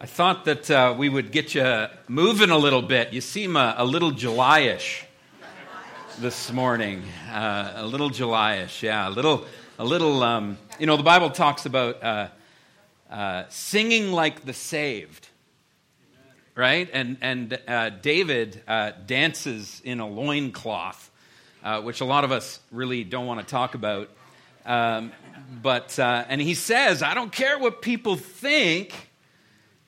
I thought that uh, we would get you moving a little bit. You seem a, a little Julyish this morning. Uh, a little Julyish, yeah. A little, a little. Um, you know, the Bible talks about uh, uh singing like the saved, right? And and uh, David uh, dances in a loincloth, which a lot of us really don't want to talk about. Um, but and he says, "I don't care what people think."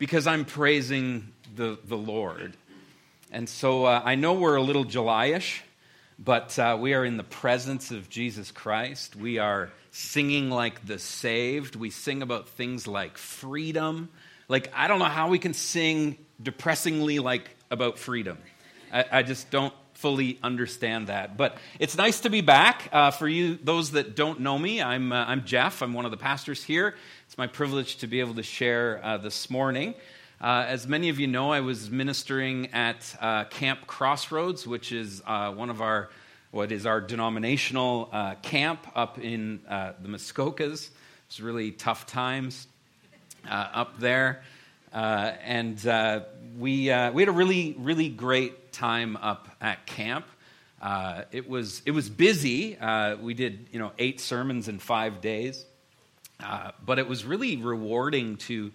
Because I'm praising the, the Lord. And so uh, I know we're a little Julyish, but uh, we are in the presence of Jesus Christ. We are singing like the saved. We sing about things like freedom. Like, I don't know how we can sing depressingly like about freedom. I, I just don't fully understand that. But it's nice to be back. Uh, for you, those that don't know me, I'm, uh, I'm Jeff. I'm one of the pastors here. It's my privilege to be able to share uh, this morning. Uh, as many of you know, I was ministering at uh, Camp Crossroads, which is uh, one of our, what is our denominational uh, camp up in uh, the Muskokas. It's really tough times up there. and we, we had a really, really great time up at camp. it, was, it was busy. we did, you know, eight sermons in five days. Uh, but it was really rewarding to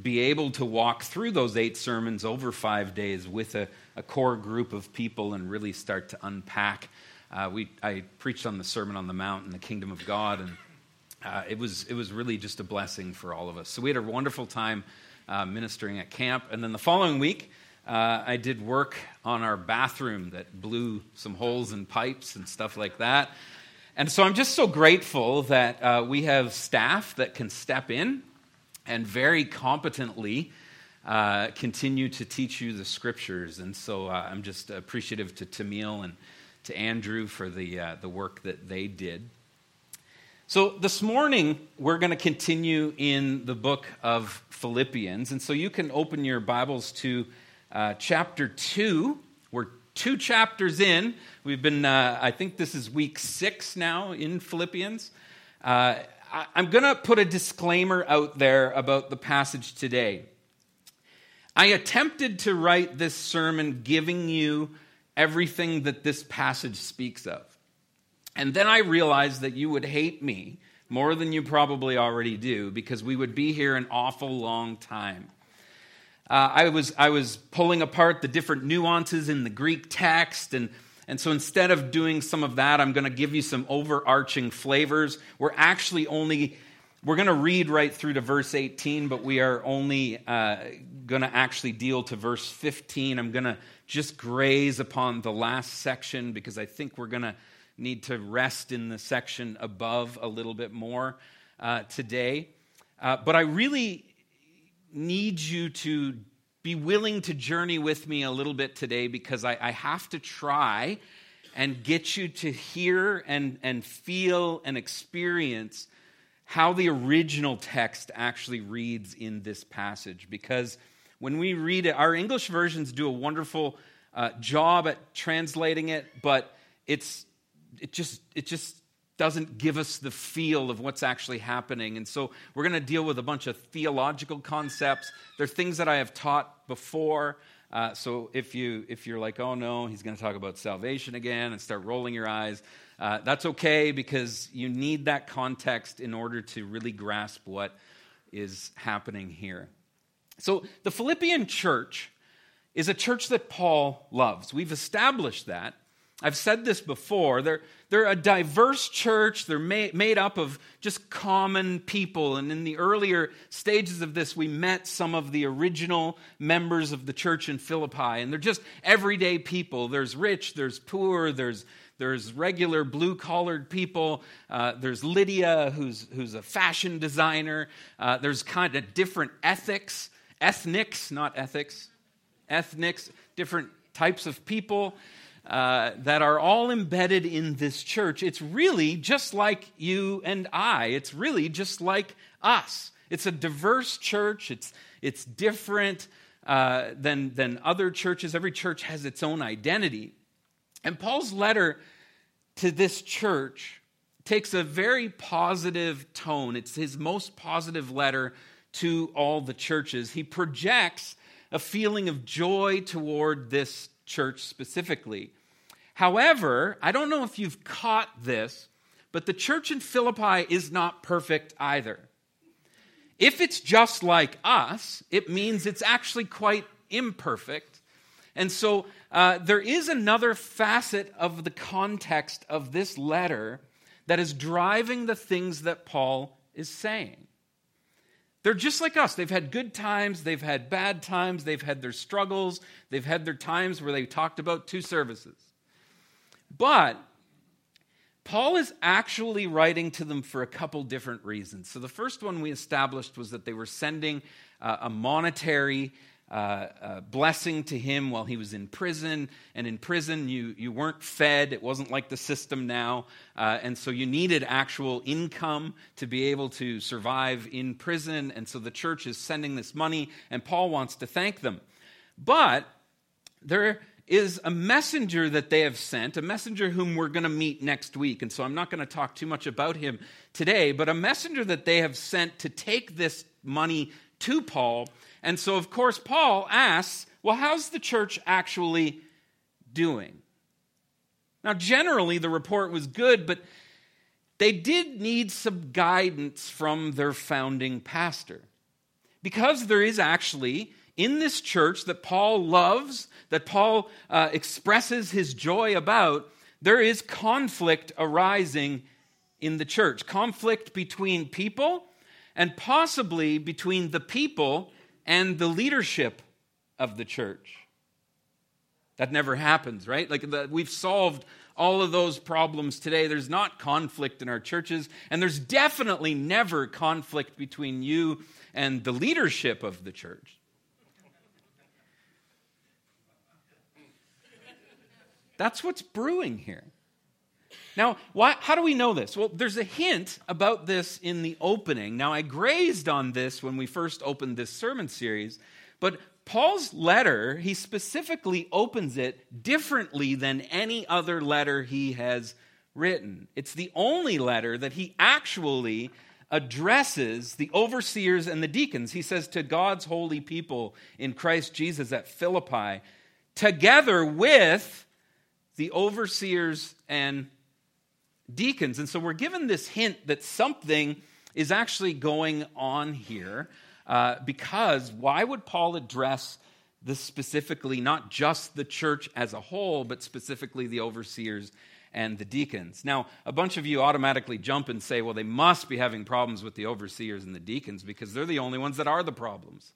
be able to walk through those eight sermons over five days with a, a core group of people and really start to unpack. Uh, we, I preached on the Sermon on the Mount and the Kingdom of God, and uh, it, was, it was really just a blessing for all of us. So we had a wonderful time uh, ministering at camp. And then the following week, uh, I did work on our bathroom that blew some holes in pipes and stuff like that. And so I'm just so grateful that uh, we have staff that can step in and very competently uh, continue to teach you the scriptures. And so uh, I'm just appreciative to Tamil and to Andrew for the, uh, the work that they did. So this morning, we're going to continue in the book of Philippians. And so you can open your Bibles to uh, chapter 2. We're two chapters in. We've been, uh, I think this is week six now in Philippians. Uh, I, I'm going to put a disclaimer out there about the passage today. I attempted to write this sermon giving you everything that this passage speaks of. And then I realized that you would hate me more than you probably already do because we would be here an awful long time uh, I, was, I was pulling apart the different nuances in the Greek text. And, and so instead of doing some of that, I'm going to give you some overarching flavors. We're actually only, we're going to read right through to verse 18, but we are only uh, going to actually deal to verse 15. I'm going to just graze upon the last section because I think we're going to need to rest in the section above a little bit more uh, today. Uh, but I really need you to be willing to journey with me a little bit today because I, I have to try and get you to hear and, and feel and experience how the original text actually reads in this passage. Because when we read it, our English versions do a wonderful uh, job at translating it, but it's it just it just doesn't give us the feel of what's actually happening. And so we're going to deal with a bunch of theological concepts. They're things that I have taught before. Uh, so if you if you're like, oh no, he's going to talk about salvation again, and start rolling your eyes, uh, that's okay because you need that context in order to really grasp what is happening here. So the Philippian church is a church that Paul loves. We've established that. I've said this before. They're, they're a diverse church. They're made, made up of just common people. And in the earlier stages of this, we met some of the original members of the church in Philippi. And they're just everyday people. There's rich, there's poor, there's, there's regular blue collared people. Uh, there's Lydia, who's, who's a fashion designer. Uh, there's kind of different ethics, ethnics, not ethics, ethnics, different types of people uh, that are all embedded in this church. It's really just like you and I. It's really just like us. It's a diverse church. It's, it's different uh, than, than other churches. Every church has its own identity. And Paul's letter to this church takes a very positive tone. It's his most positive letter to all the churches. He projects a feeling of joy toward this church specifically. However, I don't know if you've caught this, but the church in Philippi is not perfect either. If it's just like us, it means it's actually quite imperfect. And so uh, there is another facet of the context of this letter that is driving the things that Paul is saying. They're just like us. They've had good times, they've had bad times, they've had their struggles, they've had their times where they talked about two services. But Paul is actually writing to them for a couple different reasons. So, the first one we established was that they were sending uh, a monetary uh, blessing to him while he was in prison. And in prison, you, you weren't fed, it wasn't like the system now. Uh, and so, you needed actual income to be able to survive in prison. And so, the church is sending this money, and Paul wants to thank them. But there is a messenger that they have sent, a messenger whom we're going to meet next week. And so I'm not going to talk too much about him today, but a messenger that they have sent to take this money to Paul. And so, of course, Paul asks, Well, how's the church actually doing? Now, generally, the report was good, but they did need some guidance from their founding pastor. Because there is actually in this church that Paul loves, that Paul uh, expresses his joy about, there is conflict arising in the church. Conflict between people and possibly between the people and the leadership of the church. That never happens, right? Like the, we've solved all of those problems today. There's not conflict in our churches, and there's definitely never conflict between you and the leadership of the church. That's what's brewing here. Now, why, how do we know this? Well, there's a hint about this in the opening. Now, I grazed on this when we first opened this sermon series, but Paul's letter, he specifically opens it differently than any other letter he has written. It's the only letter that he actually addresses the overseers and the deacons. He says, To God's holy people in Christ Jesus at Philippi, together with the overseers and deacons. And so we're given this hint that something is actually going on here uh, because why would Paul address this specifically, not just the church as a whole, but specifically the overseers and the deacons. Now, a bunch of you automatically jump and say, well, they must be having problems with the overseers and the deacons because they're the only ones that are the problems.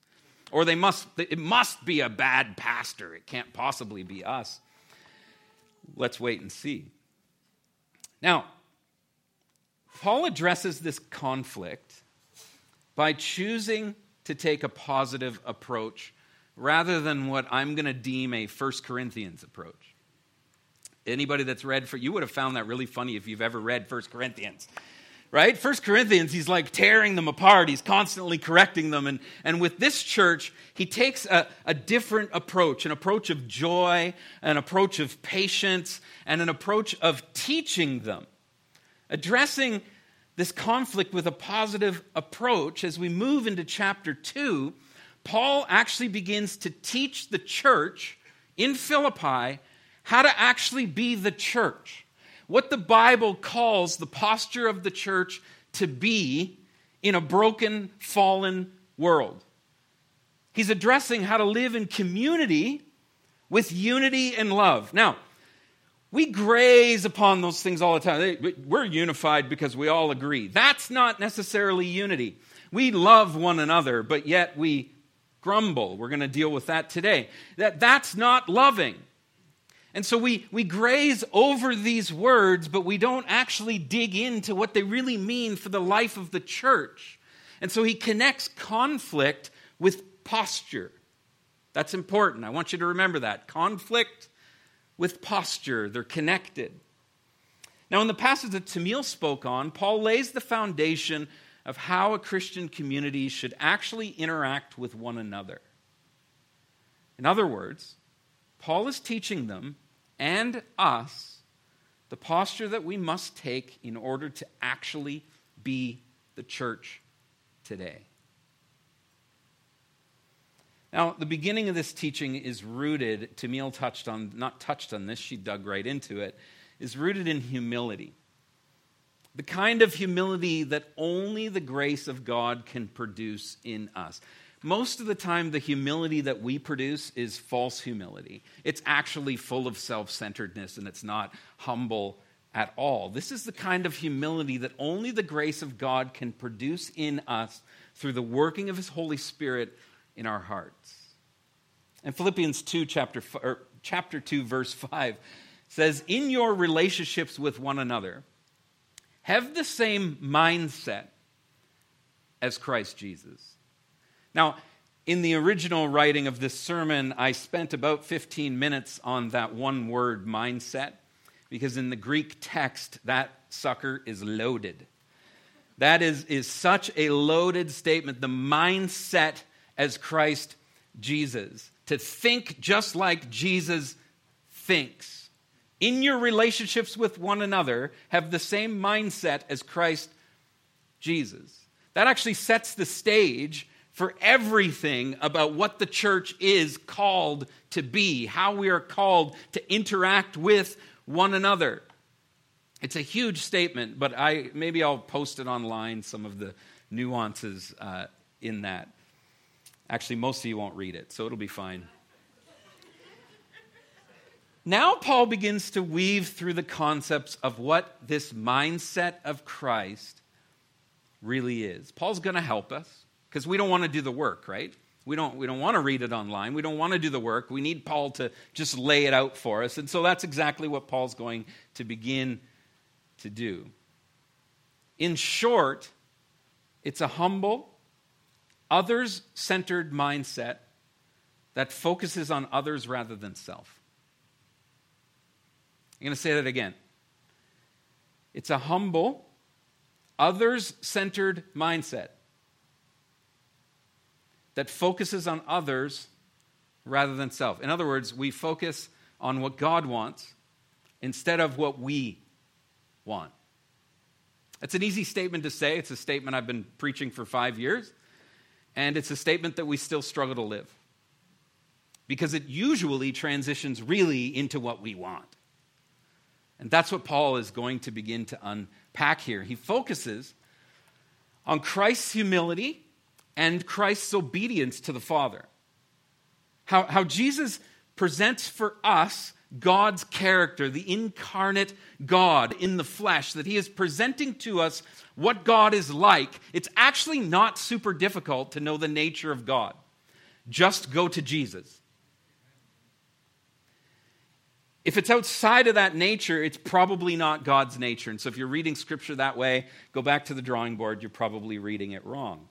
Or they must, it must be a bad pastor. It can't possibly be us. Let's wait and see. Now, Paul addresses this conflict by choosing to take a positive approach rather than what I'm going to deem a First Corinthians approach. Anybody that's read for you would have found that really funny if you've ever read First Corinthians right? First Corinthians, he's like tearing them apart. He's constantly correcting them. And, and with this church, he takes a, a different approach an approach of joy, an approach of patience, and an approach of teaching them, addressing this conflict with a positive approach. As we move into chapter 2, Paul actually begins to teach the church in Philippi how to actually be the church what the Bible calls the posture of the church to be in a broken, fallen world. He's addressing how to live in community with unity and love. Now, we graze upon those things all the time. We're unified because we all agree. That's not necessarily unity. We love one another, but yet we grumble. We're going to deal with that today. That, that's not loving. And so we, we graze over these words, but we don't actually dig into what they really mean for the life of the church. And so he connects conflict with posture. That's important. I want you to remember that. Conflict with posture, they're connected. Now, in the passage that Tamil spoke on, Paul lays the foundation of how a Christian community should actually interact with one another. In other words, Paul is teaching them and us the posture that we must take in order to actually be the church today. Now, the beginning of this teaching is rooted, Tamil touched on, not touched on this, she dug right into it, is rooted in humility. The kind of humility that only the grace of God can produce in us. Most of the time, the humility that we produce is false humility. It's actually full of self centeredness and it's not humble at all. This is the kind of humility that only the grace of God can produce in us through the working of His Holy Spirit in our hearts. And Philippians 2, chapter, chapter 2, verse 5 says, In your relationships with one another, have the same mindset as Christ Jesus. Now, in the original writing of this sermon, I spent about 15 minutes on that one word, mindset, because in the Greek text, that sucker is loaded. That is, is such a loaded statement. The mindset as Christ Jesus, to think just like Jesus thinks. In your relationships with one another, have the same mindset as Christ Jesus. That actually sets the stage for everything about what the church is called to be, how we are called to interact with one another. It's a huge statement, but I maybe I'll post it online some of the nuances uh, in that. Actually, most of you won't read it, so it'll be fine. Now, Paul begins to weave through the concepts of what this mindset of Christ really is. Paul's going to help us because we don't want to do the work, right? We don't, we don't want to read it online. We don't want to do the work. We need Paul to just lay it out for us. And so that's exactly what Paul's going to begin to do. In short, it's a humble, others centered mindset that focuses on others rather than self. I'm going to say that again. It's a humble, others centered mindset that focuses on others rather than self. In other words, we focus on what God wants instead of what we want. It's an easy statement to say. It's a statement I've been preaching for five years. And it's a statement that we still struggle to live because it usually transitions really into what we want. And that's what Paul is going to begin to unpack here. He focuses on Christ's humility and Christ's obedience to the Father. How, how Jesus presents for us God's character, the incarnate God in the flesh, that He is presenting to us what God is like, it's actually not super difficult to know the nature of God. Just go to Jesus. If it's outside of that nature, it's probably not God's nature. And so if you're reading scripture that way, go back to the drawing board, you're probably reading it wrong.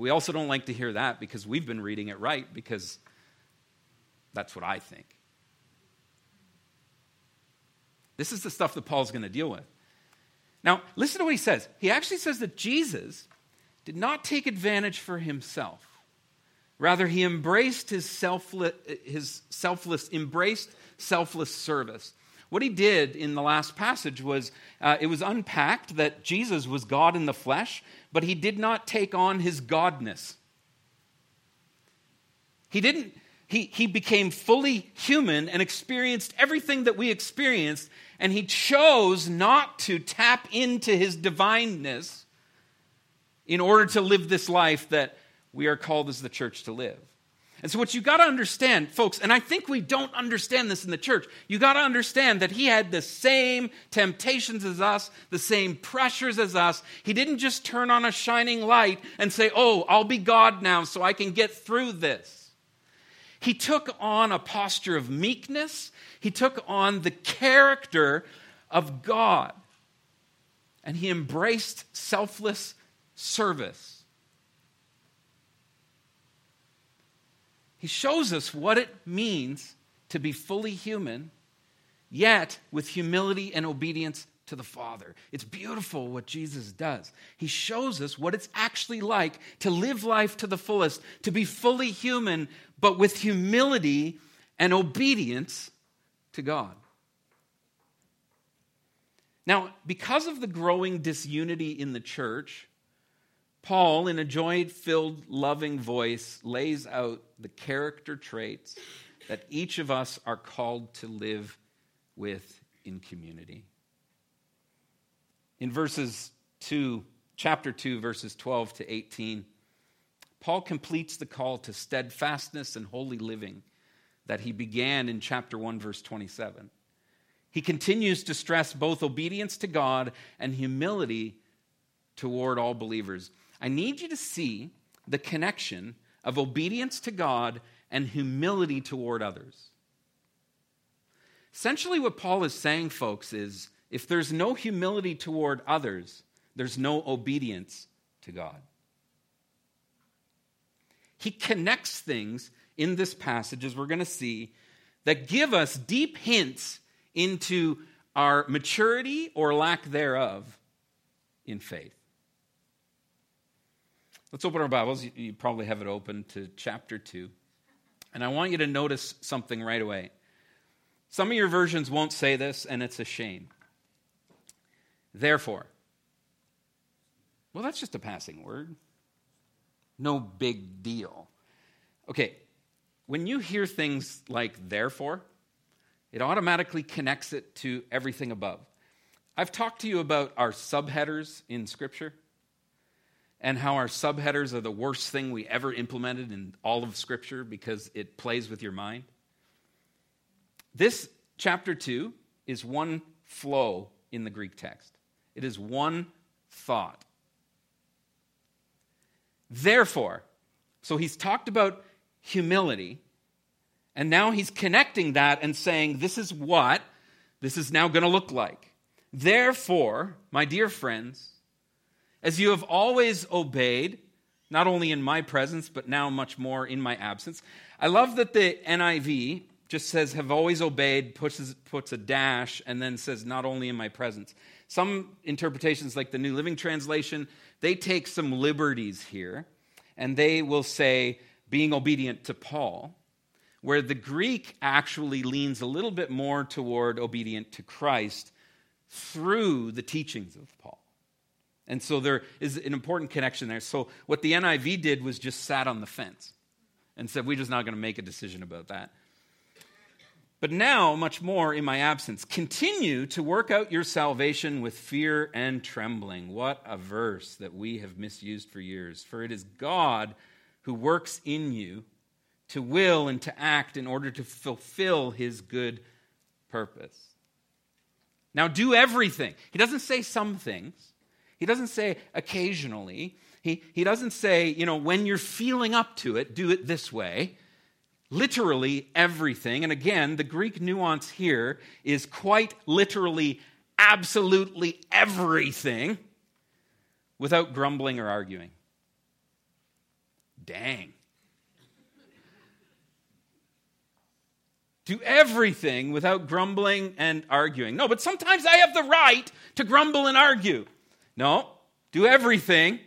But we also don't like to hear that because we've been reading it right because that's what I think. This is the stuff that Paul's going to deal with. Now, listen to what he says. He actually says that Jesus did not take advantage for himself. Rather, he embraced his selfless, his selfless embraced selfless service. What he did in the last passage was uh, it was unpacked that Jesus was God in the flesh, but he did not take on his godness. He didn't, he, he became fully human and experienced everything that we experienced, and he chose not to tap into his divineness in order to live this life that we are called as the church to live. And so, what you got to understand, folks, and I think we don't understand this in the church, you got to understand that he had the same temptations as us, the same pressures as us. He didn't just turn on a shining light and say, Oh, I'll be God now so I can get through this. He took on a posture of meekness, he took on the character of God, and he embraced selfless service. He shows us what it means to be fully human, yet with humility and obedience to the Father. It's beautiful what Jesus does. He shows us what it's actually like to live life to the fullest, to be fully human, but with humility and obedience to God. Now, because of the growing disunity in the church, Paul, in a joy filled, loving voice, lays out the character traits that each of us are called to live with in community. In verses 2, chapter 2, verses 12 to 18, Paul completes the call to steadfastness and holy living that he began in chapter 1, verse 27. He continues to stress both obedience to God and humility toward all believers. I need you to see the connection of obedience to God and humility toward others. Essentially, what Paul is saying, folks, is if there's no humility toward others, there's no obedience to God. He connects things in this passage, as we're going to see, that give us deep hints into our maturity or lack thereof in faith. Let's open our Bibles. You probably have it open to chapter 2. And I want you to notice something right away. Some of your versions won't say this, and it's a shame. Therefore, well, that's just a passing word. No big deal. Okay, when you hear things like therefore, it automatically connects it to everything above. I've talked to you about our subheaders in Scripture and how our subheaders are the worst thing we ever implemented in all of Scripture because it plays with your mind. This chapter 2 is one flow in the Greek text, it is one thought. Therefore, so he's talked about humility, and now he's connecting that and saying, This is what this is now going to look like. Therefore, my dear friends, as you have always obeyed, not only in my presence, but now much more in my absence. I love that the NIV just says, have always obeyed, puts, puts a dash, and then says, not only in my presence. Some interpretations, like the New Living Translation, they take some liberties here, and they will say, being obedient to Paul, where the Greek actually leans a little bit more toward obedient to Christ through the teachings of Paul. And so there is an important connection there. So what the NIV did was just sat on the fence and said, We're just not going to make a decision about that. But now, much more in my absence, continue to work out your salvation with fear and trembling. What a verse that we have misused for years. For it is God who works in you to will and to act in order to fulfill his good purpose. Now, do everything. He doesn't say some things. He doesn't say occasionally. He, he doesn't say, you know, when you're feeling up to it, do it this way. Literally everything. And again, the Greek nuance here is quite literally, absolutely everything without grumbling or arguing. Dang. Do everything without grumbling and arguing. No, but sometimes I have the right to grumble and argue. No, do everything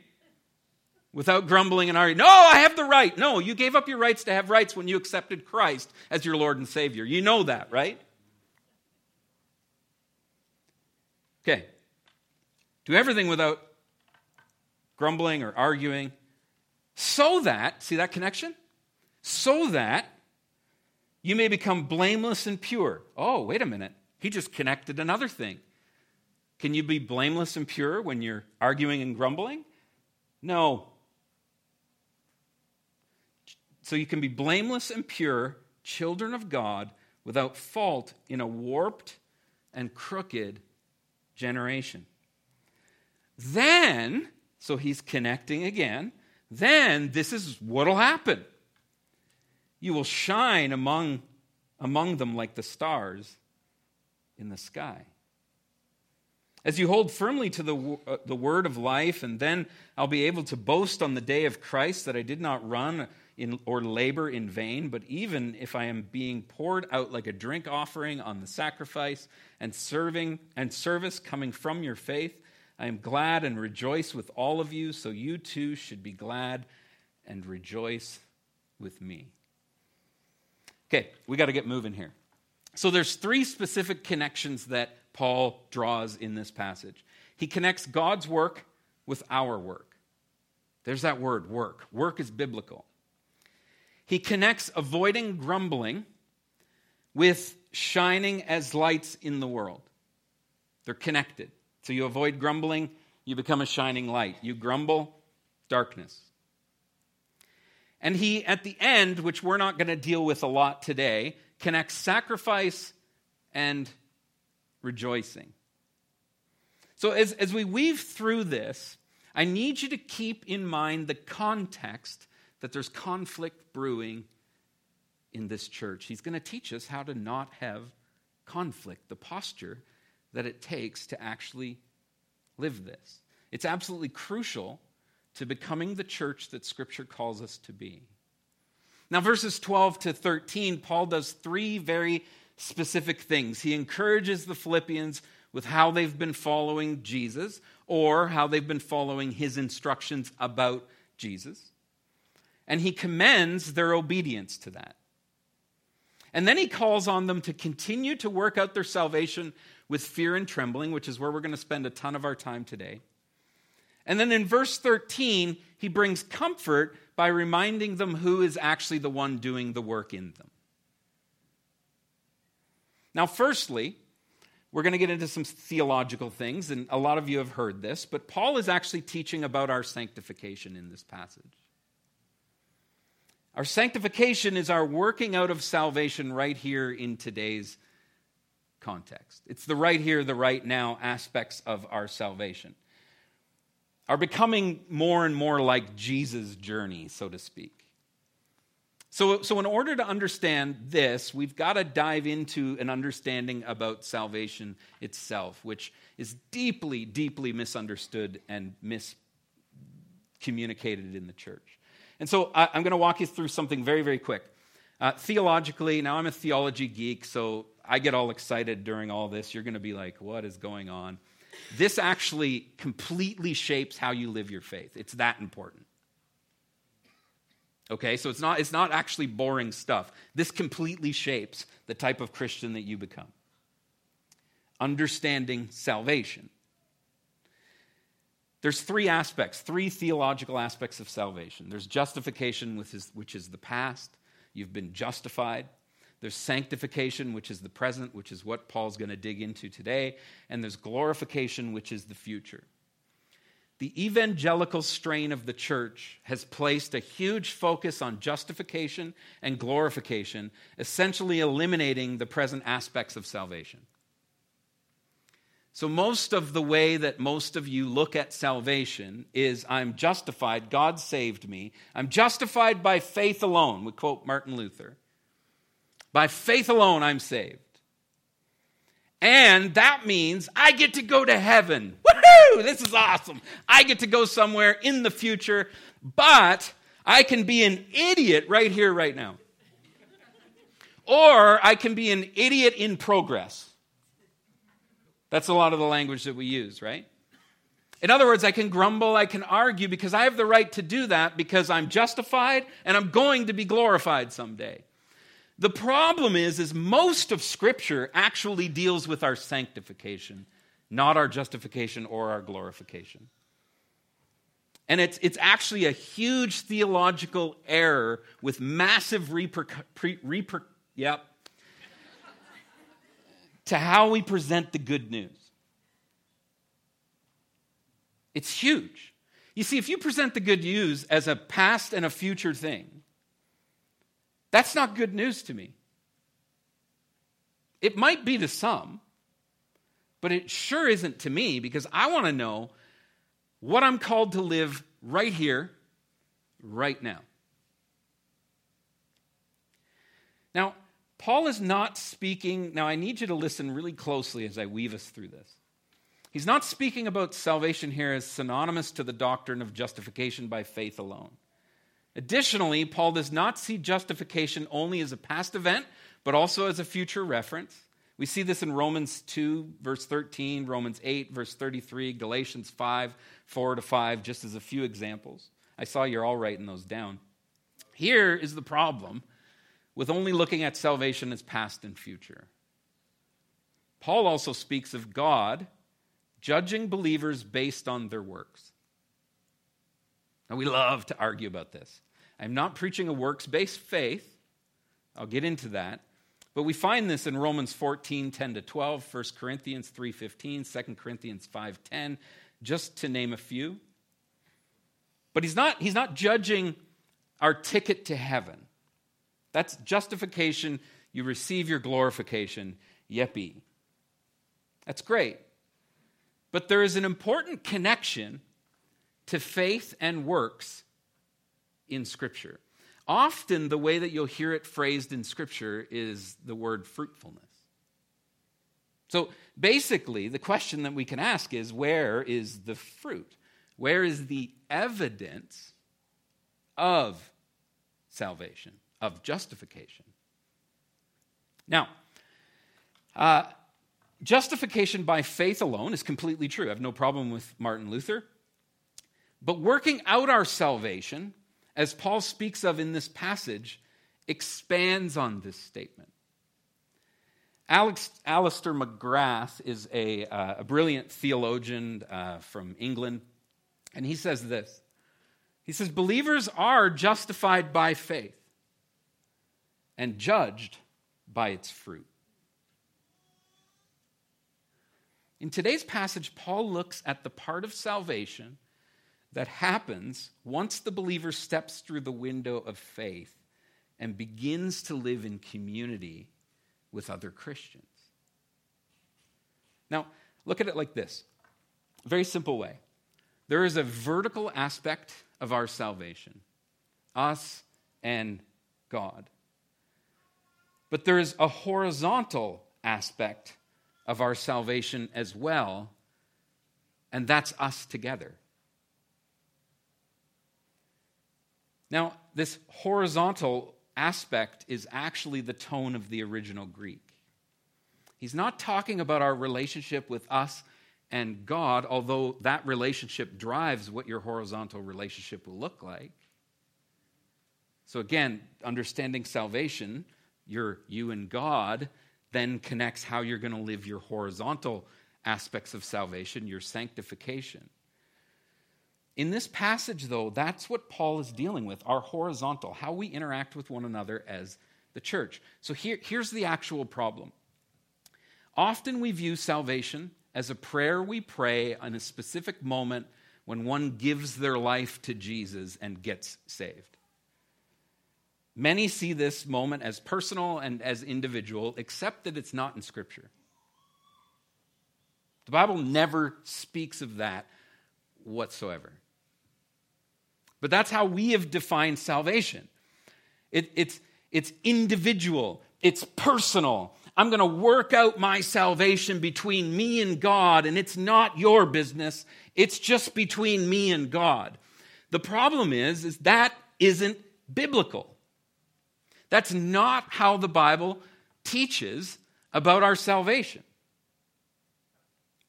without grumbling and arguing. No, I have the right. No, you gave up your rights to have rights when you accepted Christ as your Lord and Savior. You know that, right? Okay. Do everything without grumbling or arguing, so that, see that connection? So that you may become blameless and pure. Oh, wait a minute. He just connected another thing. Can you be blameless and pure when you're arguing and grumbling? No. So you can be blameless and pure, children of God, without fault in a warped and crooked generation. Then, so he's connecting again, then this is what'll happen. You will shine among, among them like the stars in the sky. As you hold firmly to the, uh, the word of life, and then I'll be able to boast on the day of Christ that I did not run in, or labor in vain, but even if I am being poured out like a drink offering on the sacrifice and serving and service coming from your faith, I am glad and rejoice with all of you, so you too should be glad and rejoice with me. Okay, we got to get moving here. So there's three specific connections that Paul draws in this passage. He connects God's work with our work. There's that word, work. Work is biblical. He connects avoiding grumbling with shining as lights in the world. They're connected. So you avoid grumbling, you become a shining light. You grumble, darkness. And he, at the end, which we're not going to deal with a lot today, connects sacrifice and rejoicing. So as, as we weave through this, I need you to keep in mind the context that there's conflict brewing in this church. He's going to teach us how to not have conflict, the posture that it takes to actually live this. It's absolutely crucial to becoming the church that Scripture calls us to be. Now, verses 12 to 13, Paul does three very specific things. He encourages the Philippians with how they've been following Jesus or how they've been following his instructions about Jesus. And he commends their obedience to that. And then he calls on them to continue to work out their salvation with fear and trembling, which is where we're going to spend a ton of our time today. And then in verse 13, he brings comfort by reminding them who is actually the one doing the work in them. Now, firstly, we're going to get into some theological things, and a lot of you have heard this, but Paul is actually teaching about our sanctification in this passage. Our sanctification is our working out of salvation right here in today's context. It's the right here, the right now aspects of our salvation. Our becoming more and more like Jesus' journey, so to speak. So, so, in order to understand this, we've got to dive into an understanding about salvation itself, which is deeply, deeply misunderstood and miscommunicated in the church. And so I, am going to walk you through something very, very quick. Uh, theologically, now I'm a theology geek, so I get all excited during all this. You're going to be like, what is going on? This actually completely shapes how you live your faith. It's that important. Okay, so it's not, it's not actually boring stuff. This completely shapes the type of Christian that you become. Understanding salvation. There's three aspects, three theological aspects of salvation. There's justification, which is, which is the past. You've been justified. There's sanctification, which is the present, which is what Paul's going to dig into today. And there's glorification, which is the future the evangelical strain of the church has placed a huge focus on justification and glorification, essentially eliminating the present aspects of salvation. So, most of the way that most of you look at salvation is I'm justified, God saved me. I'm justified by faith alone. We quote Martin Luther. By faith alone, I'm saved. And that means I get to go to heaven. This is awesome. I get to go somewhere in the future, but I can be an idiot right here, right now. Or I can be an idiot in progress. That's a lot of the language that we use, right? In other words, I can grumble, I can argue because I have the right to do that because I'm justified and I'm going to be glorified someday. The problem is, is most of Scripture actually deals with our sanctification, not our justification or our glorification. And it's, it's actually a huge theological error with massive reper, reper, yep, to how we present the good news. It's huge. You see, if you present the good news as a past and a future thing, that's not good news to me. It might be to some, but it sure isn't to me because I want to know what I'm called to live right here, right now. Now, Paul is not speaking, now I need you to listen really closely as I weave us through this. He's not speaking about salvation here as synonymous to the doctrine of justification by faith alone. Additionally, Paul does not see justification only as a past event, but also as a future reference. We see this in Romans 2, verse 13, Romans 8, verse 33, Galatians 5, 4 to 5, just as a few examples. I saw you're all writing those down. Here is the problem with only looking at salvation as past and future. Paul also speaks of God judging believers based on their works. And we love to argue about this. I'm not preaching a works based faith. I'll get into that. But we find this in Romans 14, 10 to 12, 1 Corinthians 3, 15, 2 Corinthians 5, 10, just to name a few. But he's not, he's not judging our ticket to heaven. That's justification. You receive your glorification. Yippee. That's great. But there is an important connection to faith and works in Scripture. Often, the way that you'll hear it phrased in Scripture is the word fruitfulness. So basically, the question that we can ask is where is the fruit? Where is the evidence of salvation, of justification? Now, uh, justification by faith alone is completely true. I have no problem with Martin Luther. But working out our salvation, as Paul speaks of in this passage, expands on this statement. Alex, Alister McGrath is a, uh, a brilliant theologian uh, from England, and he says this. He says, Believers are justified by faith and judged by its fruit. In today's passage, Paul looks at the part of salvation that happens once the believer steps through the window of faith and begins to live in community with other Christians. Now, look at it like this very simple way. There is a vertical aspect of our salvation, us and God. But there is a horizontal aspect of our salvation as well, and that's us together. Now, this horizontal aspect is actually the tone of the original Greek. He's not talking about our relationship with us and God, although that relationship drives what your horizontal relationship will look like. So, again, understanding salvation, you're you and God, then connects how you're going to live your horizontal aspects of salvation, your sanctification. In this passage, though, that's what Paul is dealing with our horizontal, how we interact with one another as the church. So here, here's the actual problem. Often we view salvation as a prayer we pray in a specific moment when one gives their life to Jesus and gets saved. Many see this moment as personal and as individual, except that it's not in Scripture. The Bible never speaks of that whatsoever. But that's how we have defined salvation it, it's, it's individual, it's personal. I'm going to work out my salvation between me and God, and it's not your business. It's just between me and God. The problem is, is that isn't biblical. That's not how the Bible teaches about our salvation.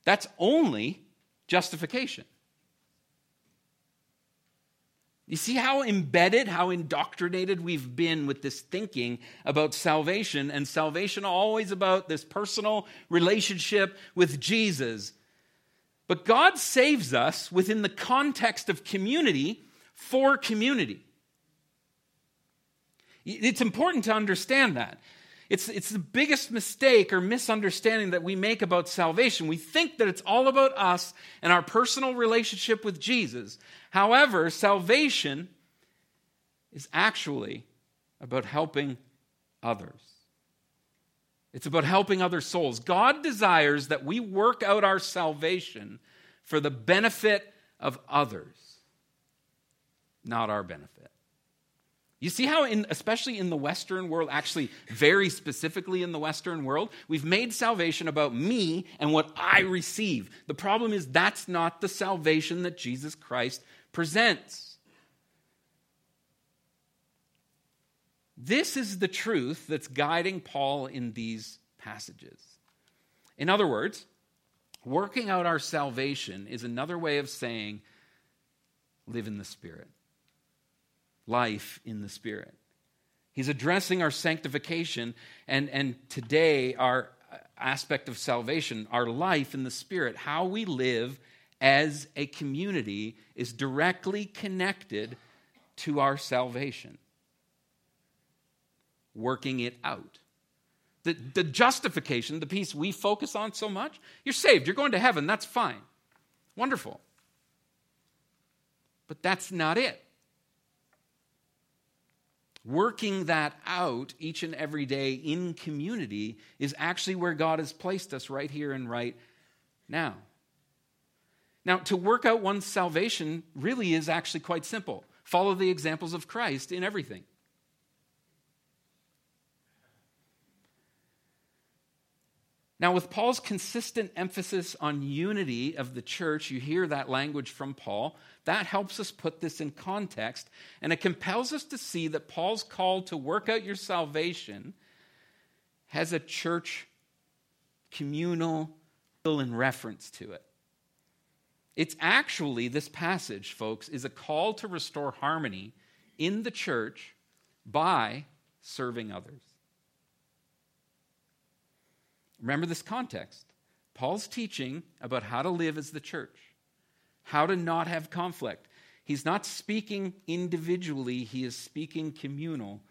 That's only justification. You see how embedded, how indoctrinated we've been with this thinking about salvation, and salvation always about this personal relationship with Jesus. But God saves us within the context of community for community. It's important to understand that. It's, it's the biggest mistake or misunderstanding that we make about salvation. We think that it's all about us and our personal relationship with Jesus. However, salvation is actually about helping others. It's about helping other souls. God desires that we work out our salvation for the benefit of others, not our benefit. You see how, in, especially in the Western world, actually, very specifically in the Western world, we've made salvation about me and what I receive. The problem is that's not the salvation that Jesus Christ presents. This is the truth that's guiding Paul in these passages. In other words, working out our salvation is another way of saying live in the Spirit life in the Spirit. He's addressing our sanctification and, and today our aspect of salvation, our life in the Spirit, how we live as a community is directly connected to our salvation. Working it out. The, the justification, the piece we focus on so much, you're saved, you're going to heaven, that's fine. Wonderful. But that's not it. Working that out each and every day in community is actually where God has placed us right here and right now. Now, to work out one's salvation really is actually quite simple. Follow the examples of Christ in everything. Now, with Paul's consistent emphasis on unity of the church, you hear that language from Paul. That helps us put this in context, and it compels us to see that Paul's call to work out your salvation has a church communal in reference to it. It's actually, this passage, folks, is a call to restore harmony in the church by serving others. Remember this context. Paul's teaching about how to live as the church, how to not have conflict. He's not speaking individually, he is speaking communal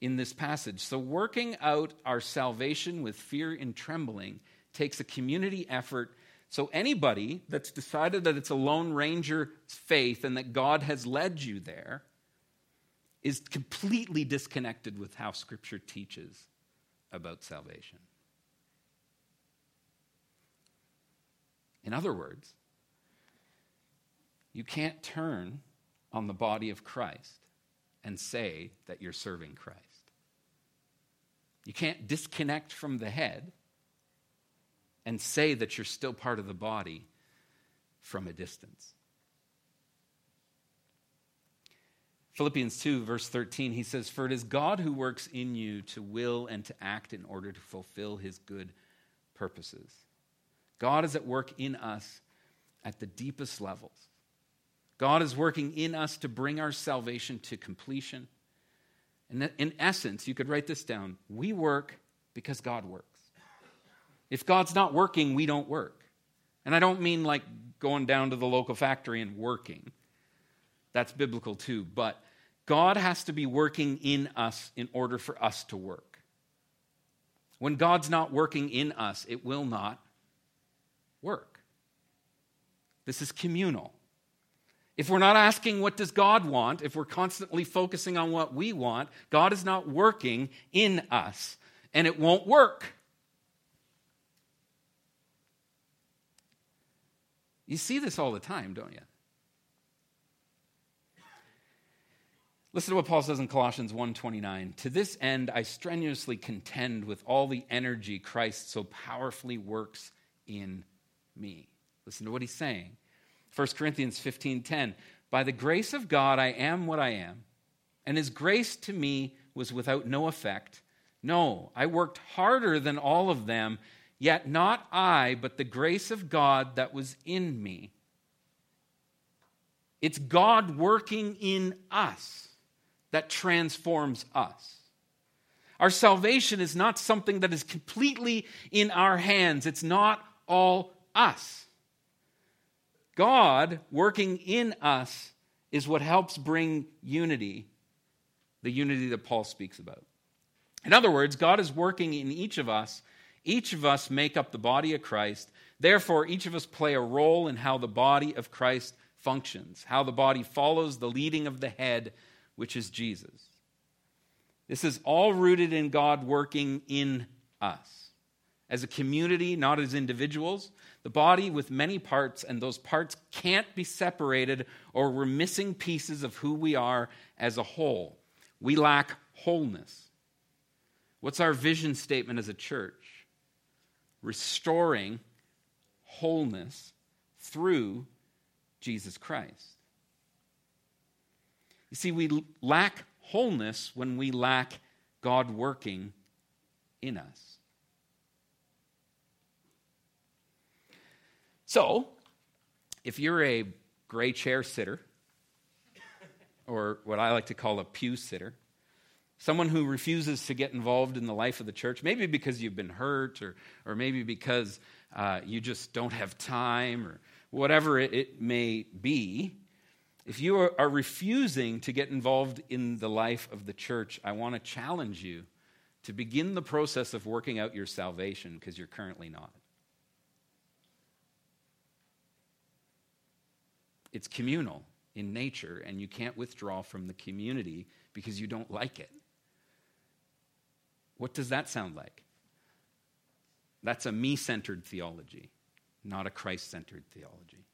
in this passage. So, working out our salvation with fear and trembling takes a community effort. So, anybody that's decided that it's a Lone Ranger faith and that God has led you there is completely disconnected with how Scripture teaches about salvation. In other words, you can't turn on the body of Christ and say that you're serving Christ. You can't disconnect from the head and say that you're still part of the body from a distance. Philippians 2, verse 13, he says, For it is God who works in you to will and to act in order to fulfill his good purposes. God is at work in us at the deepest levels. God is working in us to bring our salvation to completion. And in essence, you could write this down we work because God works. If God's not working, we don't work. And I don't mean like going down to the local factory and working. That's biblical too. But God has to be working in us in order for us to work. When God's not working in us, it will not work. This is communal. If we're not asking what does God want, if we're constantly focusing on what we want, God is not working in us and it won't work. You see this all the time, don't you? Listen to what Paul says in Colossians 1:29. To this end I strenuously contend with all the energy Christ so powerfully works in me. Listen to what he's saying. 1 Corinthians 15:10 By the grace of God I am what I am, and his grace to me was without no effect. No, I worked harder than all of them, yet not I, but the grace of God that was in me. It's God working in us that transforms us. Our salvation is not something that is completely in our hands. It's not all us. God working in us is what helps bring unity, the unity that Paul speaks about. In other words, God is working in each of us. Each of us make up the body of Christ. Therefore, each of us play a role in how the body of Christ functions, how the body follows the leading of the head, which is Jesus. This is all rooted in God working in us. As a community, not as individuals, the body with many parts, and those parts can't be separated, or we're missing pieces of who we are as a whole. We lack wholeness. What's our vision statement as a church? Restoring wholeness through Jesus Christ. You see, we lack wholeness when we lack God working in us. So, if you're a gray chair sitter, or what I like to call a pew sitter, someone who refuses to get involved in the life of the church, maybe because you've been hurt, or, or maybe because uh, you just don't have time, or whatever it, it may be, if you are, are refusing to get involved in the life of the church, I want to challenge you to begin the process of working out your salvation because you're currently not. It's communal in nature, and you can't withdraw from the community because you don't like it. What does that sound like? That's a me centered theology, not a Christ centered theology.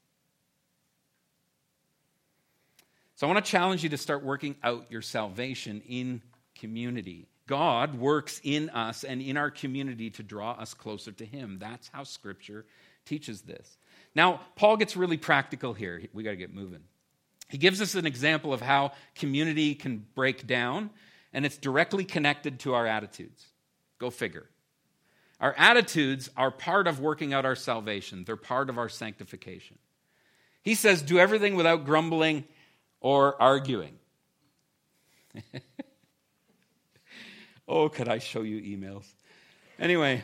So I want to challenge you to start working out your salvation in community. God works in us and in our community to draw us closer to Him. That's how Scripture teaches this. Now, Paul gets really practical here. We got to get moving. He gives us an example of how community can break down, and it's directly connected to our attitudes. Go figure. Our attitudes are part of working out our salvation, they're part of our sanctification. He says, Do everything without grumbling or arguing. oh, could I show you emails? Anyway,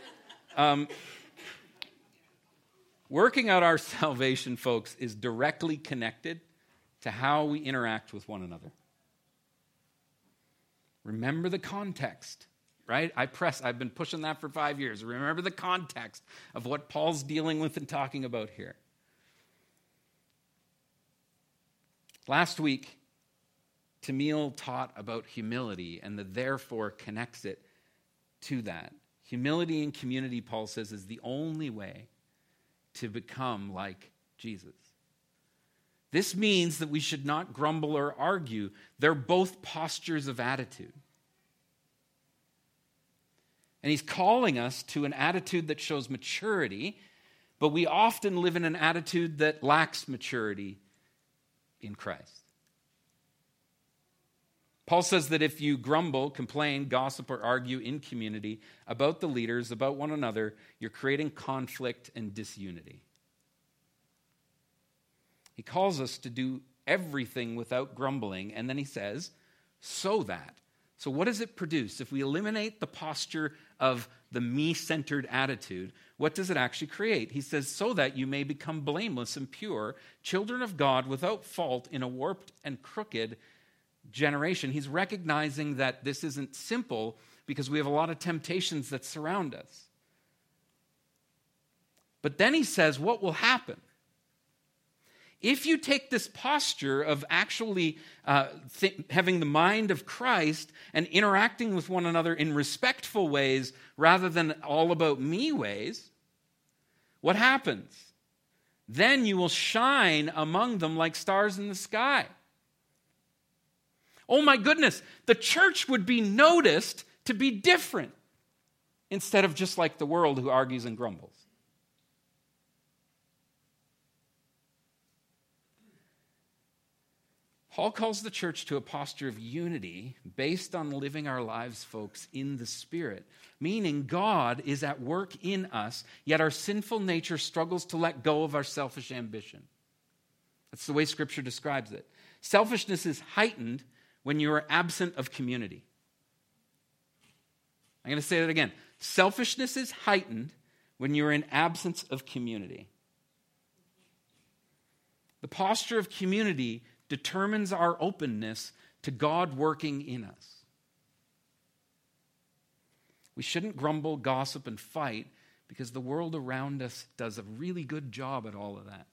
um, working out our salvation, folks, is directly connected to how we interact with one another. Remember the context, right? I press, I've been pushing that for five years. Remember the context of what Paul's dealing with and talking about here. Last week, Tamil taught about humility, and the therefore connects it to that. Humility in community, Paul says, is the only way to become like Jesus. This means that we should not grumble or argue. They're both postures of attitude. And he's calling us to an attitude that shows maturity, but we often live in an attitude that lacks maturity in Christ. Paul says that if you grumble, complain, gossip, or argue in community about the leaders, about one another, you're creating conflict and disunity. He calls us to do everything without grumbling, and then he says, so that. So, what does it produce? If we eliminate the posture of the me centered attitude, what does it actually create? He says, so that you may become blameless and pure, children of God without fault in a warped and crooked generation. He's recognizing that this isn't simple because we have a lot of temptations that surround us. But then he says, what will happen? If you take this posture of actually uh, th- having the mind of Christ and interacting with one another in respectful ways rather than all about me ways, what happens? Then you will shine among them like stars in the sky. Oh my goodness, the church would be noticed to be different instead of just like the world who argues and grumbles. Paul calls the church to a posture of unity based on living our lives, folks, in the Spirit, meaning God is at work in us, yet our sinful nature struggles to let go of our selfish ambition. That's the way Scripture describes it. Selfishness is heightened when you are absent of community. I'm going to say that again. Selfishness is heightened when you're in absence of community. The posture of community determines our openness to God working in us. We shouldn't grumble, gossip, and fight because the world around us does a really good job at all of that.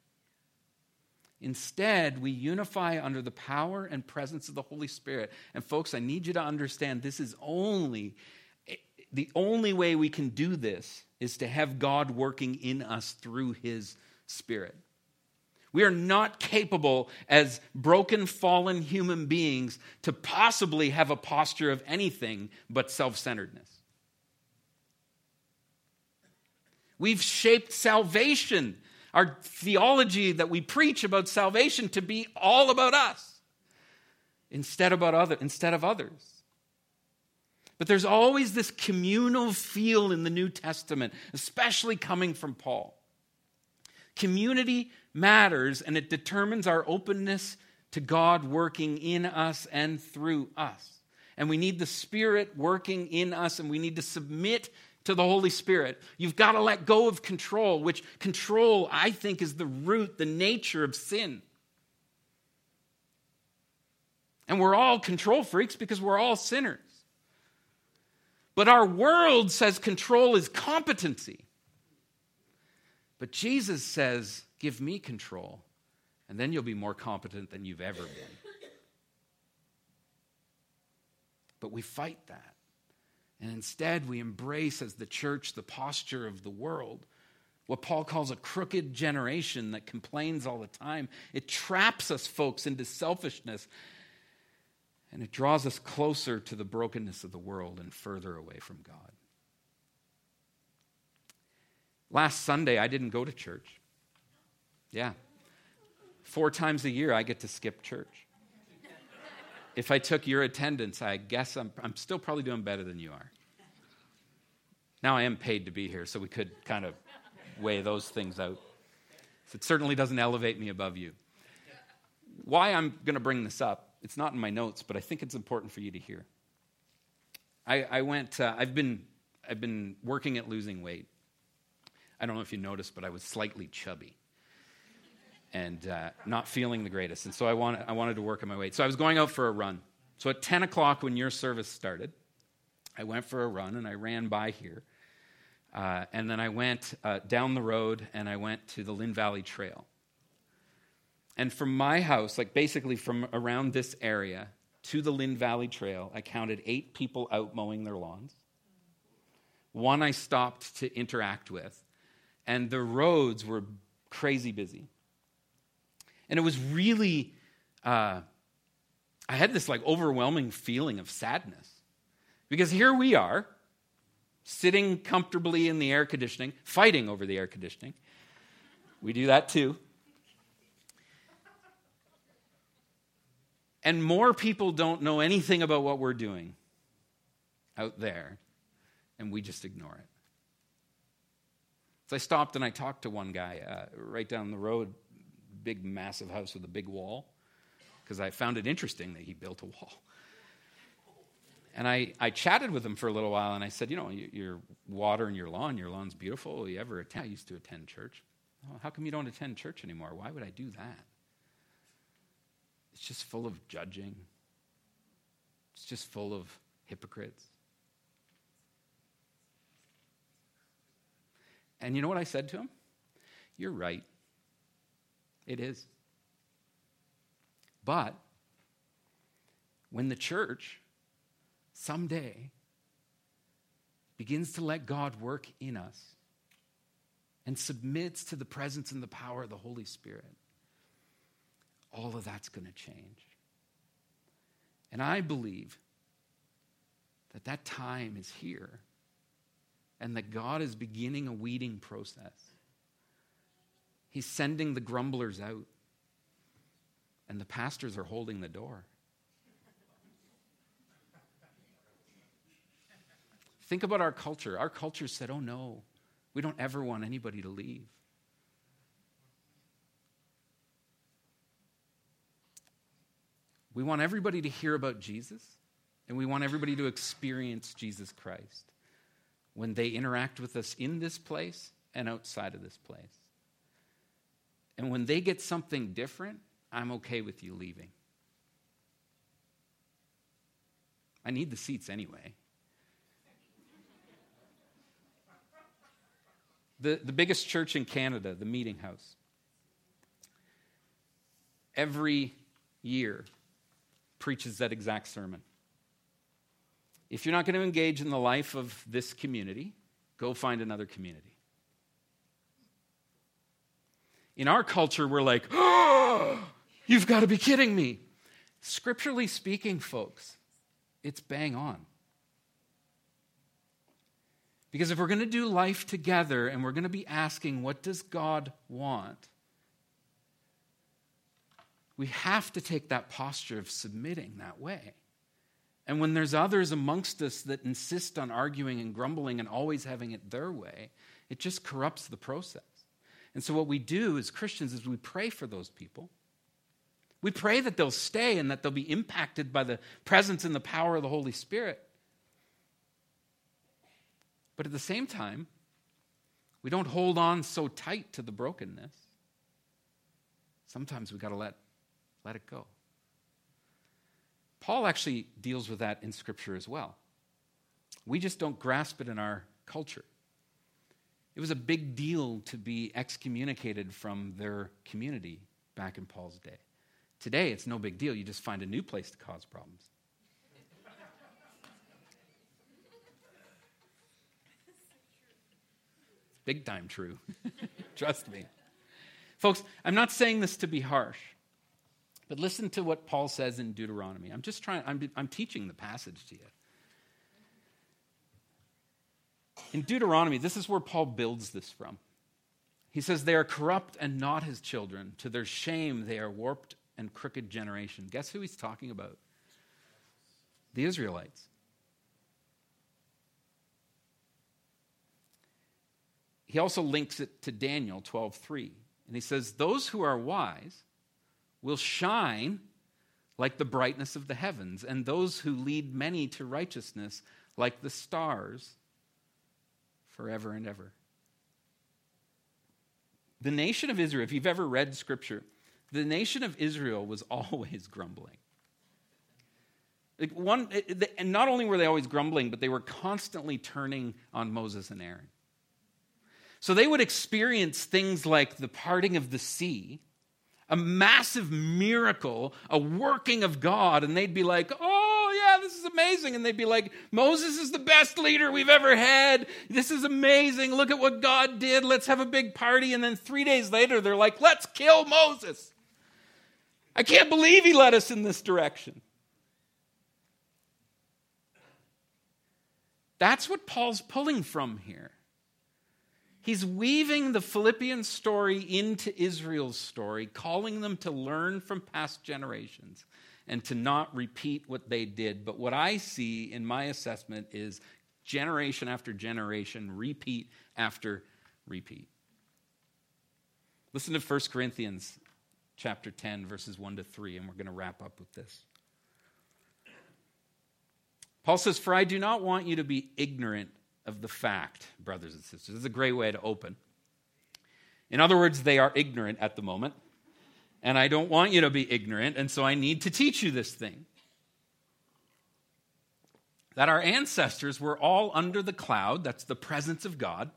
Instead, we unify under the power and presence of the Holy Spirit. And folks, I need you to understand this is only the only way we can do this is to have God working in us through his spirit. We are not capable as broken, fallen human beings to possibly have a posture of anything but self centeredness. We've shaped salvation, our theology that we preach about salvation, to be all about us instead, about other, instead of others. But there's always this communal feel in the New Testament, especially coming from Paul. Community matters and it determines our openness to God working in us and through us. And we need the Spirit working in us and we need to submit to the Holy Spirit. You've got to let go of control, which control, I think, is the root, the nature of sin. And we're all control freaks because we're all sinners. But our world says control is competency. But Jesus says, Give me control, and then you'll be more competent than you've ever been. But we fight that. And instead, we embrace as the church the posture of the world. What Paul calls a crooked generation that complains all the time. It traps us, folks, into selfishness and it draws us closer to the brokenness of the world and further away from God. Last Sunday, I didn't go to church. Yeah. Four times a year, I get to skip church. If I took your attendance, I guess I'm, I'm still probably doing better than you are. Now I am paid to be here, so we could kind of weigh those things out. So it certainly doesn't elevate me above you. Why I'm going to bring this up it's not in my notes, but I think it's important for you to hear. I, I went, uh, I've, been, I've been working at losing weight. I don't know if you noticed, but I was slightly chubby and uh, not feeling the greatest. And so I, want, I wanted to work on my weight. So I was going out for a run. So at 10 o'clock, when your service started, I went for a run and I ran by here. Uh, and then I went uh, down the road and I went to the Lynn Valley Trail. And from my house, like basically from around this area to the Lynn Valley Trail, I counted eight people out mowing their lawns. One I stopped to interact with. And the roads were crazy busy. And it was really, uh, I had this like overwhelming feeling of sadness. Because here we are, sitting comfortably in the air conditioning, fighting over the air conditioning. We do that too. And more people don't know anything about what we're doing out there, and we just ignore it. So I stopped and I talked to one guy uh, right down the road, big, massive house with a big wall, because I found it interesting that he built a wall. And I, I chatted with him for a little while, and I said, You know, your water and your lawn, your lawn's beautiful. You ever attend? I used to attend church. How come you don't attend church anymore? Why would I do that? It's just full of judging, it's just full of hypocrites. And you know what I said to him? You're right. It is. But when the church someday begins to let God work in us and submits to the presence and the power of the Holy Spirit, all of that's going to change. And I believe that that time is here and that God is beginning a weeding process. He's sending the grumblers out, and the pastors are holding the door. Think about our culture. Our culture said, oh no, we don't ever want anybody to leave. We want everybody to hear about Jesus, and we want everybody to experience Jesus Christ when they interact with us in this place and outside of this place. And when they get something different, I'm okay with you leaving. I need the seats anyway. The, the biggest church in Canada, the Meeting House, every year preaches that exact sermon. If you're not going to engage in the life of this community, go find another community. In our culture, we're like, oh, you've got to be kidding me. Scripturally speaking, folks, it's bang on. Because if we're going to do life together and we're going to be asking, what does God want? we have to take that posture of submitting that way. And when there's others amongst us that insist on arguing and grumbling and always having it their way, it just corrupts the process. And so, what we do as Christians is we pray for those people. We pray that they'll stay and that they'll be impacted by the presence and the power of the Holy Spirit. But at the same time, we don't hold on so tight to the brokenness. Sometimes we got to let, let it go. Paul actually deals with that in Scripture as well. We just don't grasp it in our culture. It was a big deal to be excommunicated from their community back in Paul's day. Today, it's no big deal. You just find a new place to cause problems. Big time true. Trust me. Folks, I'm not saying this to be harsh, but listen to what Paul says in Deuteronomy. I'm just trying, I'm, I'm teaching the passage to you. In Deuteronomy, this is where Paul builds this from. He says, They are corrupt and not his children. To their shame, they are warped and crooked generation. Guess who he's talking about? The Israelites. He also links it to Daniel 12:3. And he says, Those who are wise will shine like the brightness of the heavens, and those who lead many to righteousness like the stars forever and ever. The nation of Israel, if you've ever read scripture, the nation of Israel was always grumbling. Like one, and not only were they always grumbling, but they were constantly turning on Moses and Aaron. So they would experience things like the parting of the sea, a massive miracle, a working of God, and they'd be like, oh, this is amazing. And they'd be like, Moses is the best leader we've ever had. This is amazing. Look at what God did. Let's have a big party. And then three days later, they're like, let's kill Moses. I can't believe he led us in this direction. That's what Paul's pulling from here. He's weaving the Philippian story into Israel's story, calling them to learn from past generations and to not repeat what they did. But what I see in my assessment is generation after generation, repeat after repeat. Listen to 1 Corinthians chapter 10 verses 1 to 3 and we're going to wrap up with this. Paul says, "For I do not want you to be ignorant of the fact, brothers and sisters. It's a great way to open. In other words, they are ignorant at the moment, and I don't want you to be ignorant, and so I need to teach you this thing. That our ancestors were all under the cloud, that's the presence of God,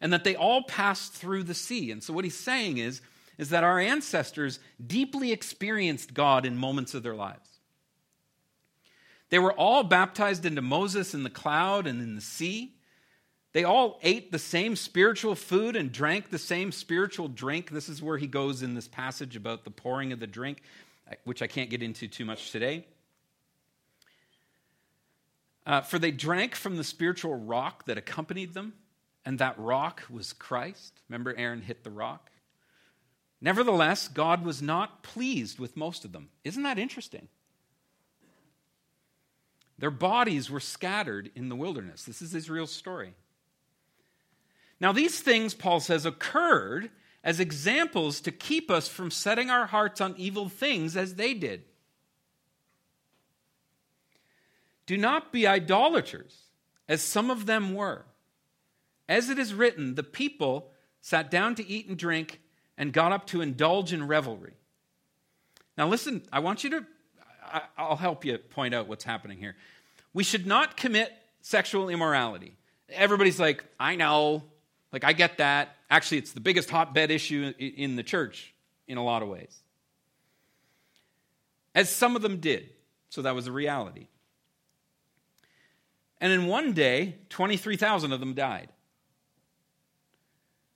and that they all passed through the sea. And so what he's saying is, is that our ancestors deeply experienced God in moments of their lives. They were all baptized into Moses in the cloud and in the sea. They all ate the same spiritual food and drank the same spiritual drink. This is where he goes in this passage about the pouring of the drink, which I can't get into too much today. Uh, for they drank from the spiritual rock that accompanied them, and that rock was Christ. Remember, Aaron hit the rock? Nevertheless, God was not pleased with most of them. Isn't that interesting? Their bodies were scattered in the wilderness. This is Israel's story. Now, these things, Paul says, occurred as examples to keep us from setting our hearts on evil things as they did. Do not be idolaters, as some of them were. As it is written, the people sat down to eat and drink and got up to indulge in revelry. Now, listen, I want you to I'll help you point out what's happening here. We should not commit sexual immorality. Everybody's like, I know. Like, I get that. Actually, it's the biggest hotbed issue in the church in a lot of ways. As some of them did. So that was a reality. And in one day, 23,000 of them died.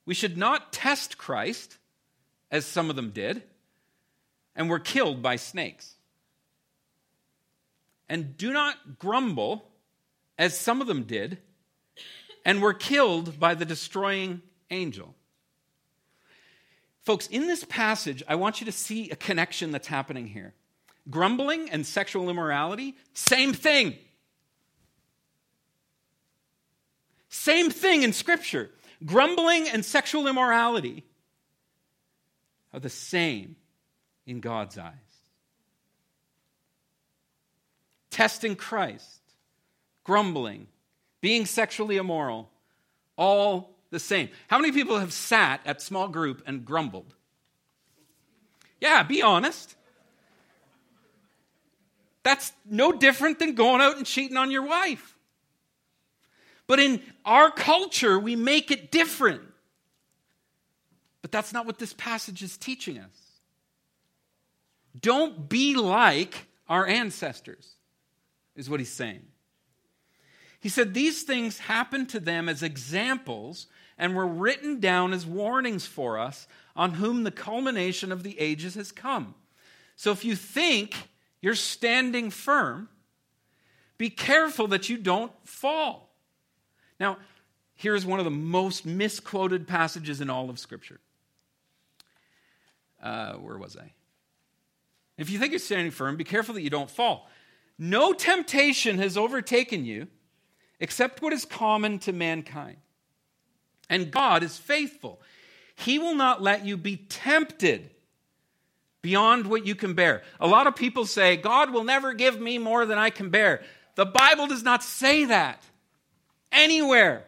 We should not test Christ, as some of them did, and were killed by snakes. And do not grumble, as some of them did, and were killed by the destroying angel. Folks, in this passage, I want you to see a connection that's happening here. Grumbling and sexual immorality, same thing. Same thing in Scripture. Grumbling and sexual immorality are the same in God's eyes. testing Christ, grumbling, being sexually immoral, all the same. How many people have sat at small group and grumbled? Yeah, be honest. That's no different than going out and cheating on your wife. But in our culture, we make it different. But that's not what this passage is teaching us. Don't be like our ancestors, is what he's saying. He said these things happened to them as examples and were written down as warnings for us on whom the culmination of the ages has come. So if you think you're standing firm, be careful that you don't fall. Now, here's one of the most misquoted passages in all of Scripture. Uh, where was I? If you think you're standing firm, be careful that you don't fall. No temptation has overtaken you except what is common to mankind. And God is faithful. He will not let you be tempted beyond what you can bear. A lot of people say, God will never give me more than I can bear. The Bible does not say that anywhere.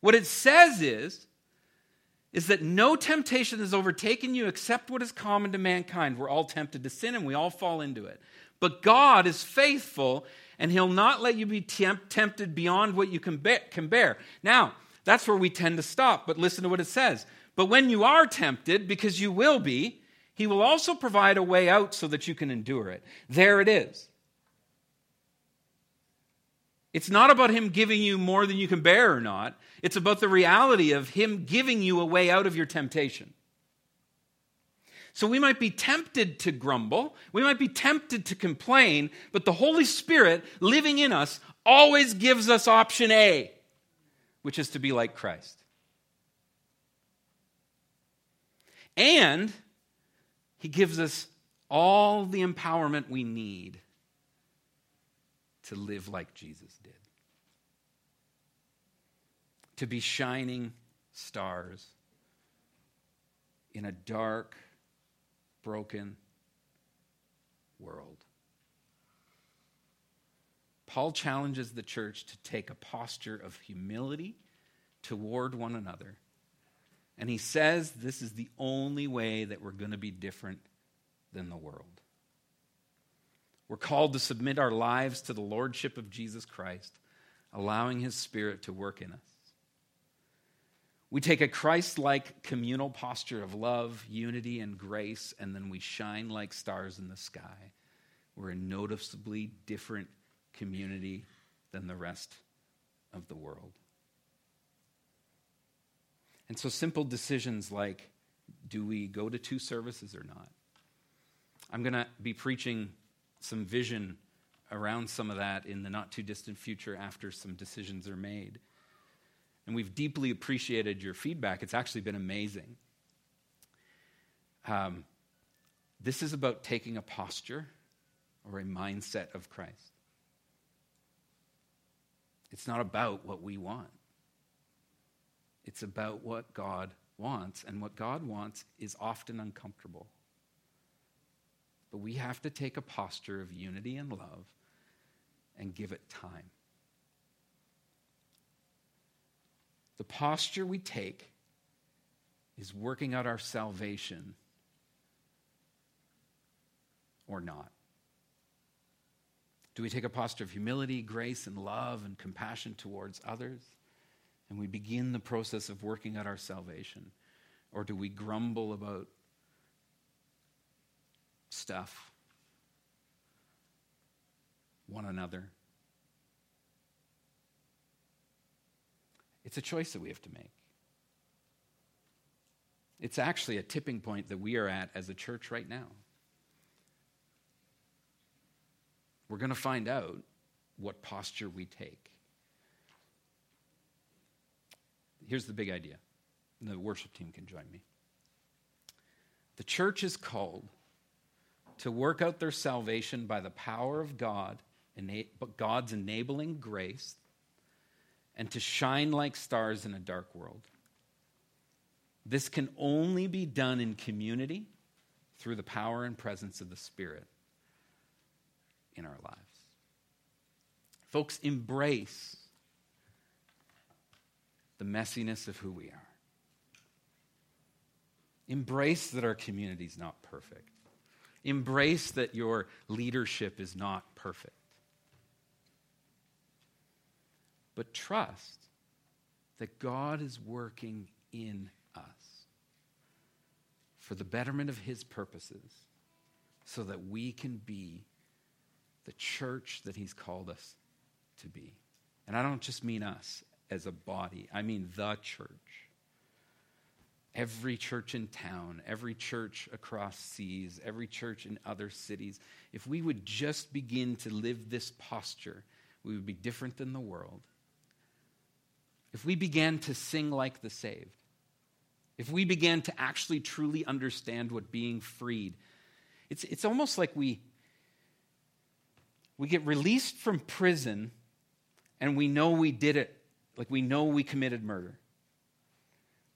What it says is, is that no temptation has overtaken you except what is common to mankind. We're all tempted to sin and we all fall into it. But God is faithful and He'll not let you be temp- tempted beyond what you can, can bear. Now, that's where we tend to stop, but listen to what it says. But when you are tempted, because you will be, He will also provide a way out so that you can endure it. There it is. It's not about Him giving you more than you can bear or not. It's about the reality of Him giving you a way out of your temptation. So we might be tempted to grumble, we might be tempted to complain, but the Holy Spirit living in us always gives us option A, which is to be like Christ. And He gives us all the empowerment we need to live like Jesus did to be shining stars in a dark, broken world. Paul challenges the church to take a posture of humility toward one another. And he says this is the only way that we're going to be different than the world. We're called to submit our lives to the lordship of Jesus Christ, allowing his spirit to work in us. We take a Christ like communal posture of love, unity, and grace, and then we shine like stars in the sky. We're a noticeably different community than the rest of the world. And so, simple decisions like do we go to two services or not? I'm going to be preaching some vision around some of that in the not too distant future after some decisions are made. And we've deeply appreciated your feedback. It's actually been amazing. Um, this is about taking a posture or a mindset of Christ. It's not about what we want, it's about what God wants. And what God wants is often uncomfortable. But we have to take a posture of unity and love and give it time. The posture we take is working out our salvation or not. Do we take a posture of humility, grace, and love and compassion towards others? And we begin the process of working out our salvation? Or do we grumble about stuff, one another? It's a choice that we have to make. It's actually a tipping point that we are at as a church right now. We're going to find out what posture we take. Here's the big idea. and The worship team can join me. The church is called to work out their salvation by the power of God, but God's enabling grace and to shine like stars in a dark world. This can only be done in community through the power and presence of the Spirit in our lives. Folks, embrace the messiness of who we are. Embrace that our community is not perfect. Embrace that your leadership is not perfect. But trust that God is working in us for the betterment of His purposes so that we can be the church that He's called us to be. And I don't just mean us as a body, I mean the church every church in town, every church across seas, every church in other cities, if we would just begin to live this posture, we would be different than the world. If we began to sing like the saved, if we began to actually truly understand what being freed, it's, it's almost like we, we get released from prison and we know we did it, like we know we committed murder.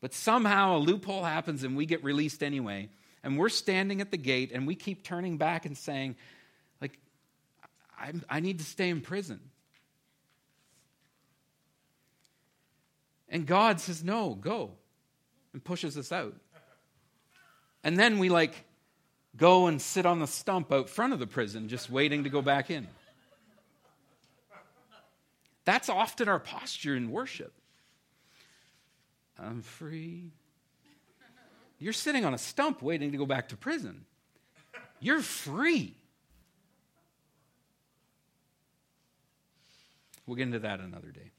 But somehow a loophole happens and we get released anyway. And we're standing at the gate and we keep turning back and saying, like, I, I need to stay in prison. And God says, no, go, and pushes us out. And then we like go and sit on the stump out front of the prison, just waiting to go back in. That's often our posture in worship. I'm free. You're sitting on a stump waiting to go back to prison. You're free. We'll get into that another day.